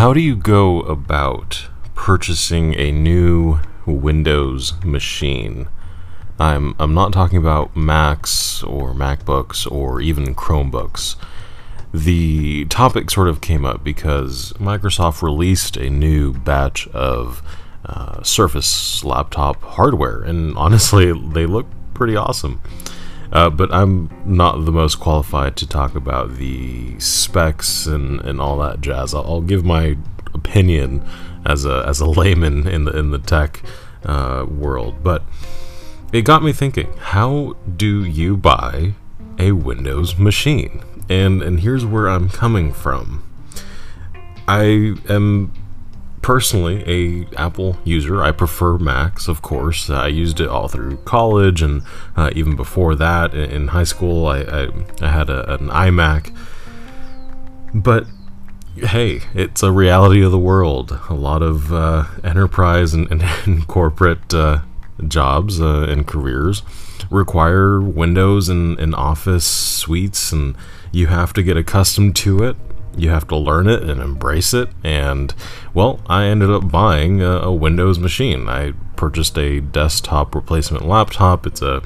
how do you go about purchasing a new Windows machine? I'm I'm not talking about Macs or MacBooks or even Chromebooks. The topic sort of came up because Microsoft released a new batch of uh, Surface laptop hardware, and honestly, they look pretty awesome. Uh, but I'm not the most qualified to talk about the specs and, and all that jazz. I'll, I'll give my opinion as a as a layman in the in the tech uh, world, but it got me thinking: How do you buy a Windows machine? And and here's where I'm coming from. I am personally a Apple user. I prefer Macs, of course. I used it all through college and uh, even before that in, high school. I, I, I had a, an iMac. But hey, it's a reality of the world. A lot of uh, enterprise and, and, and corporate uh, jobs uh, and careers require Windows and, and Office suites, and you have to get accustomed to it you have to learn it and embrace it. And well, I ended up buying a, a Windows machine. I purchased a desktop replacement laptop. It's a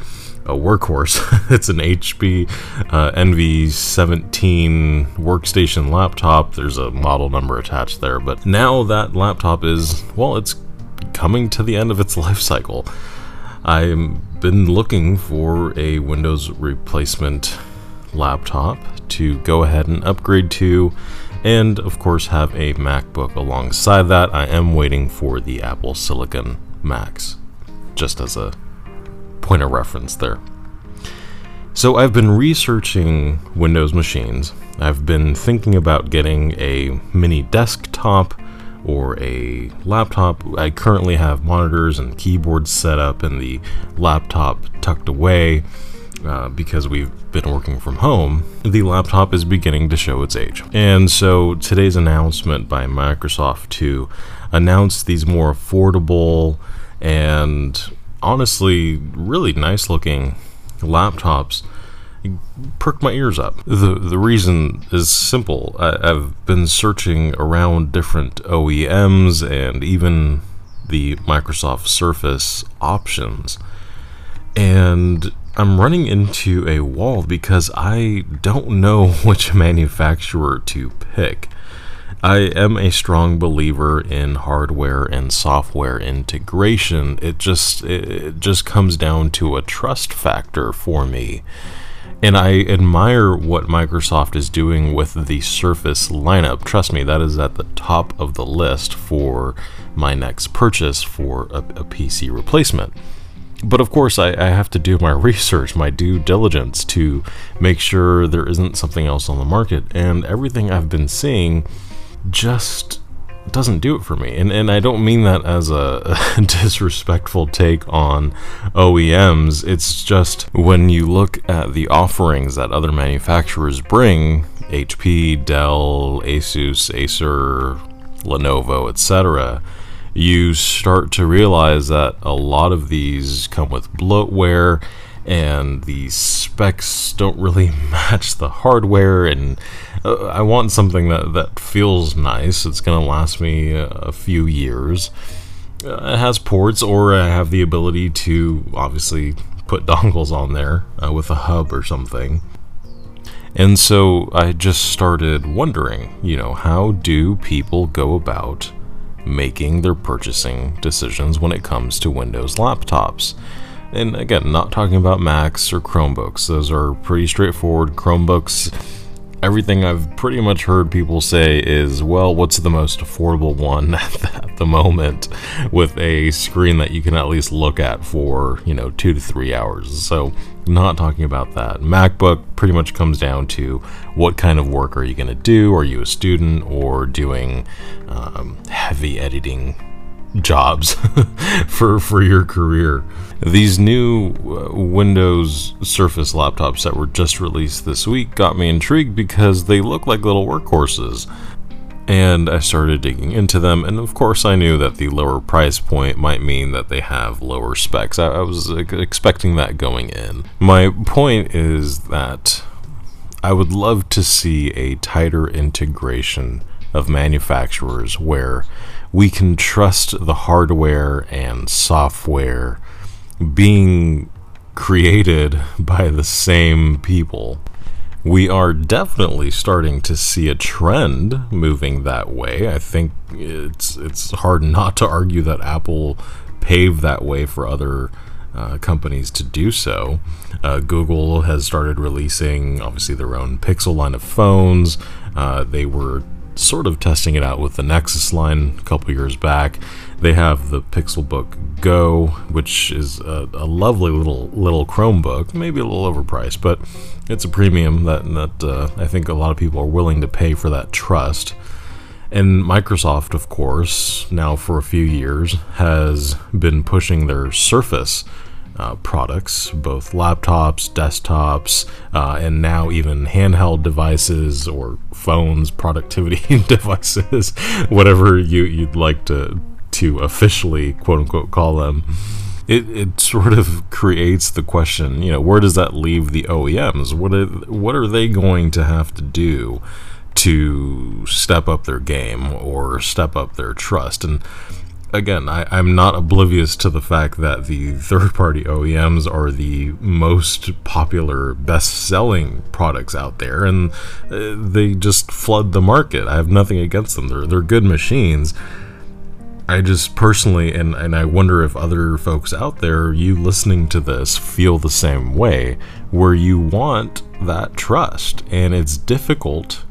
a workhorse. it's an HP uh, NV17 workstation laptop. There's a model number attached there, but now that laptop is, well, it's coming to the end of its life cycle. I've been looking for a Windows replacement laptop to go ahead and upgrade to, and of course have a MacBook alongside that. I am waiting for the Apple Silicon Macs, just as a point of reference there. So I've been researching Windows machines. I've been thinking about getting a mini desktop or a laptop. I currently have monitors and keyboards set up and the laptop tucked away uh, because we've been working from home, the laptop is beginning to show its age. And so today's announcement by Microsoft to announce these more affordable and honestly really nice looking laptops perked my ears up. The the reason is simple. I, I've been searching around different OEMs and even the Microsoft Surface options. And I'm running into a wall because I don't know which manufacturer to pick. I am a strong believer in hardware and software integration. It just it just comes down to a trust factor for me. And I admire what Microsoft is doing with the Surface lineup. Trust me, that is at the top of the list for my next purchase for a, a PC replacement but of course, I, I, have to do my research, my due diligence to make sure there isn't something else on the market. And everything I've been seeing just doesn't do it for me. And, and I don't mean that as a, a disrespectful take on OEMs. It's just when you look at the offerings that other manufacturers bring HP, Dell, Asus, Acer, Lenovo, etc you start to realize that a lot of these come with bloatware and the specs don't really match the hardware and uh, I want something that, that feels nice. It's going to last me a, few years. Uh, it has ports or I have the ability to obviously put dongles on there uh, with a hub or something. And so I just started wondering, you know, how do people go about making their purchasing decisions when it comes to Windows laptops. And again, not talking about Macs or Chromebooks, those are pretty straightforward. Chromebooks, everything I've pretty much heard people say is, well, what's the most affordable one at the moment with a screen that you can at least look at for, you know, two to three hours. So not talking about that. MacBook pretty much comes down to what kind of work are you going to do? Are you a student or doing um, heavy editing jobs for for your career? These new uh, Windows Surface laptops that were just released this week got me intrigued because they look like little workhorses and I started digging into them. And of course, I knew that the lower price point might mean that they have lower specs. I, I was expecting that going in. My point is that I would love to see a tighter integration of manufacturers where we can trust the hardware and software being created by the same people. We are definitely starting to see a trend moving that way. I think it's it's hard not to argue that Apple paved that way for other uh, companies to do so. Uh, Google has started releasing, obviously, their own Pixel line of phones. Uh, they were sort of testing it out with the Nexus line a couple years back. They have the Pixelbook Go, which is a, a, lovely little little Chromebook, maybe a little overpriced, but it's a premium that that uh, I think a lot of people are willing to pay for that trust. And Microsoft, of course, now for a few years has been pushing their Surface uh, products, both laptops, desktops, uh, and now even handheld devices or phones, productivity devices, whatever you, you'd like to to officially quote unquote call them. It, it sort of creates the question, you know, where does that leave the OEMs? What are, what are they going to have to do to step up their game or step up their trust? And again, I, am not oblivious to the fact that the third party OEMs are the most popular, best selling products out there, and uh, they just flood the market. I have nothing against them, they're, they're good machines. I just personally, and, and I wonder if other folks out there, you listening to this, feel the same way, where you want that trust, and it's difficult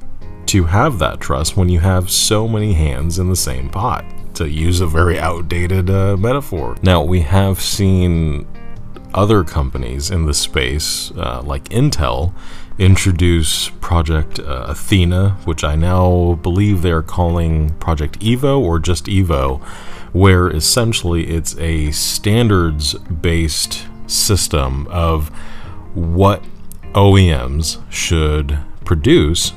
to have that trust when you have so many hands in the same pot to use a very outdated uh, metaphor. Now, we have seen other companies in the space, uh, like Intel, introduce Project uh, Athena, which I now believe they're calling Project Evo or just Evo, where essentially it's a standards based system of what OEMs should produce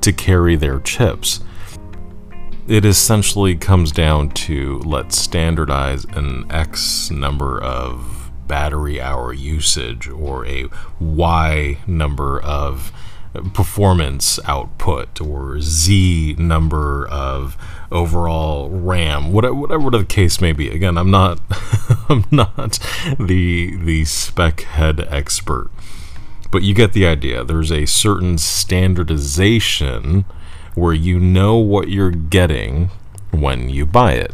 to carry their chips it essentially comes down to let's standardize an X number of battery hour usage or a Y number of performance output or Z number of overall RAM, whatever, the case may be. Again, I'm not I'm not the the spec head expert, but you get the idea. There's a certain standardization where you know what you're getting when you buy it.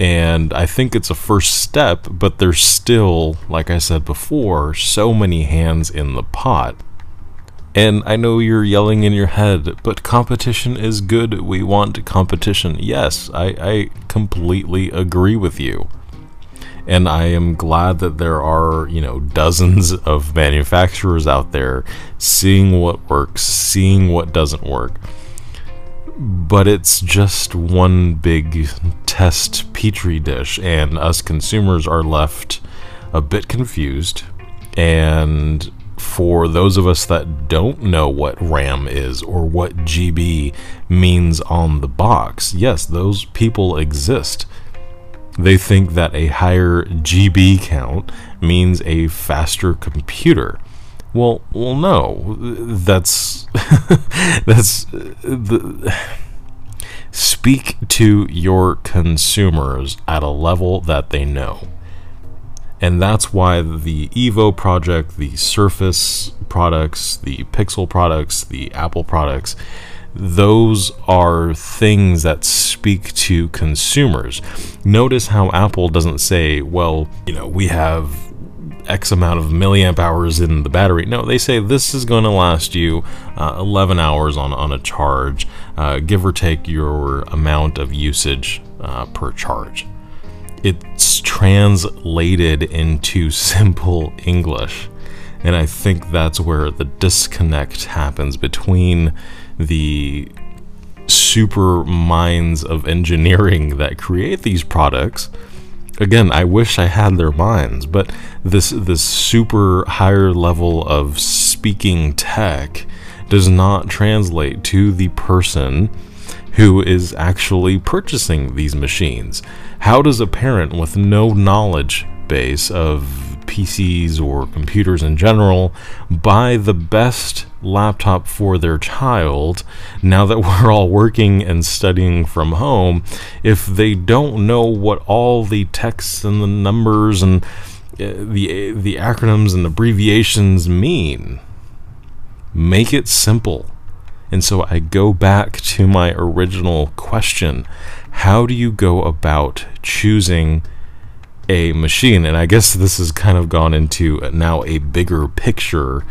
And I think it's a first step, but there's still, like I said before, so many hands in the pot. And I know you're yelling in your head, but competition is good. We want competition. Yes, I, I completely agree with you. And I am glad that there are, you know, dozens of manufacturers out there seeing what works, seeing what doesn't work but it's just one big test petri dish, and us consumers are left a bit confused. And for those of us that don't know what RAM is or what GB means on the box, yes, those people exist. They think that a higher GB count means a faster computer. Well, well, no. That's that's the speak to your consumers at a level that they know. And that's why the Evo project, the Surface products, the Pixel products, the Apple products, those are things that speak to consumers. Notice how Apple doesn't say, well, you know, we have X amount of milliamp hours in the battery. No, they say this is going to last you uh, 11 hours on, on a charge, uh, give or take your amount of usage uh, per charge. It's translated into simple English. And I think that's where the disconnect happens between the super minds of engineering that create these products again, I wish I had their minds, but this this super higher level of speaking tech does not translate to the person who is actually purchasing these machines. How does a parent with no knowledge base of PCs or computers in general buy the best laptop for their child now that we're all working and studying from home. If they don't know what all the texts and the numbers and uh, the the acronyms and abbreviations mean make it simple. And so I go back to my original question. How do you go about choosing a machine? And I guess this has kind of gone into now a bigger picture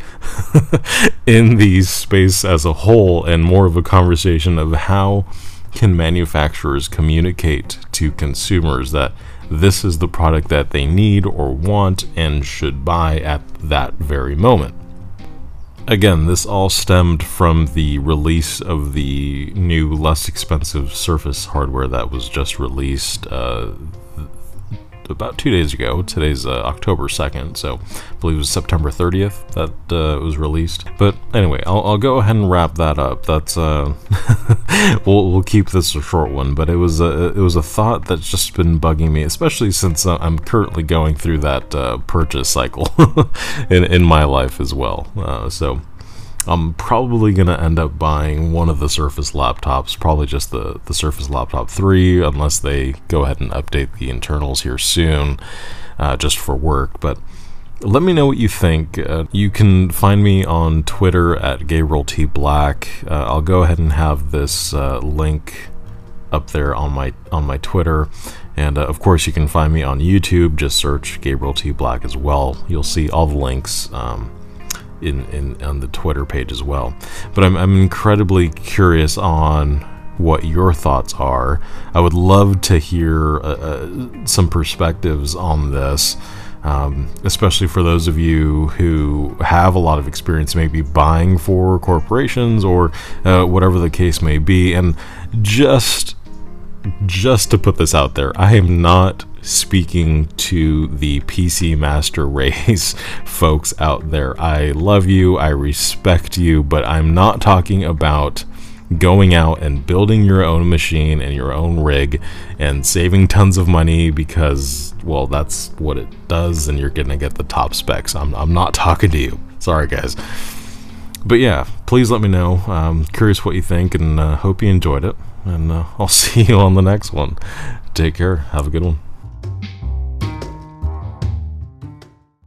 in the space as a whole and more of a conversation of how can manufacturers communicate to consumers that this is the product that they need or want and should buy at that very moment again, this all stemmed from the release of the new, less expensive Surface hardware that was just released uh, about two days ago. Today's uh, October 2nd, so I believe it was September 30th that uh, was released. But anyway, I'll, I'll, go ahead and wrap that up. That's uh, we'll, we'll keep this a short one, but it was a it was a thought that's just been bugging me, especially since uh, I'm currently going through that uh, purchase cycle in in my life as well. Uh, so I'm probably going to end up buying one of the Surface laptops, probably just the, the Surface Laptop 3, unless they go ahead and update the internals here soon, uh, just for work. But let me know what you think. Uh, you can find me on Twitter at Gabriel T. Black. Uh, I'll go ahead and have this uh, link up there on my on my Twitter. And uh, of course, you can find me on YouTube. Just search Gabriel T. Black as well. You'll see all the links. Um, in, in on the Twitter page as well. But I'm, I'm incredibly curious on what your thoughts are. I would love to hear uh, uh, some perspectives on this, um, especially for those of you who have a lot of experience maybe buying for corporations or uh, whatever the case may be. And just just to put this out there, I am not speaking to the PC Master Race folks out there. I love you, I respect you, but I'm not talking about going out and building your own machine and your own rig and saving tons of money because, well, that's what it does and you're going to get the top specs. I'm, I'm not talking to you. Sorry, guys. But yeah, please let me know. I'm curious what you think and uh, hope you enjoyed it. And uh, I'll see you on the next one. Take care. Have a good one.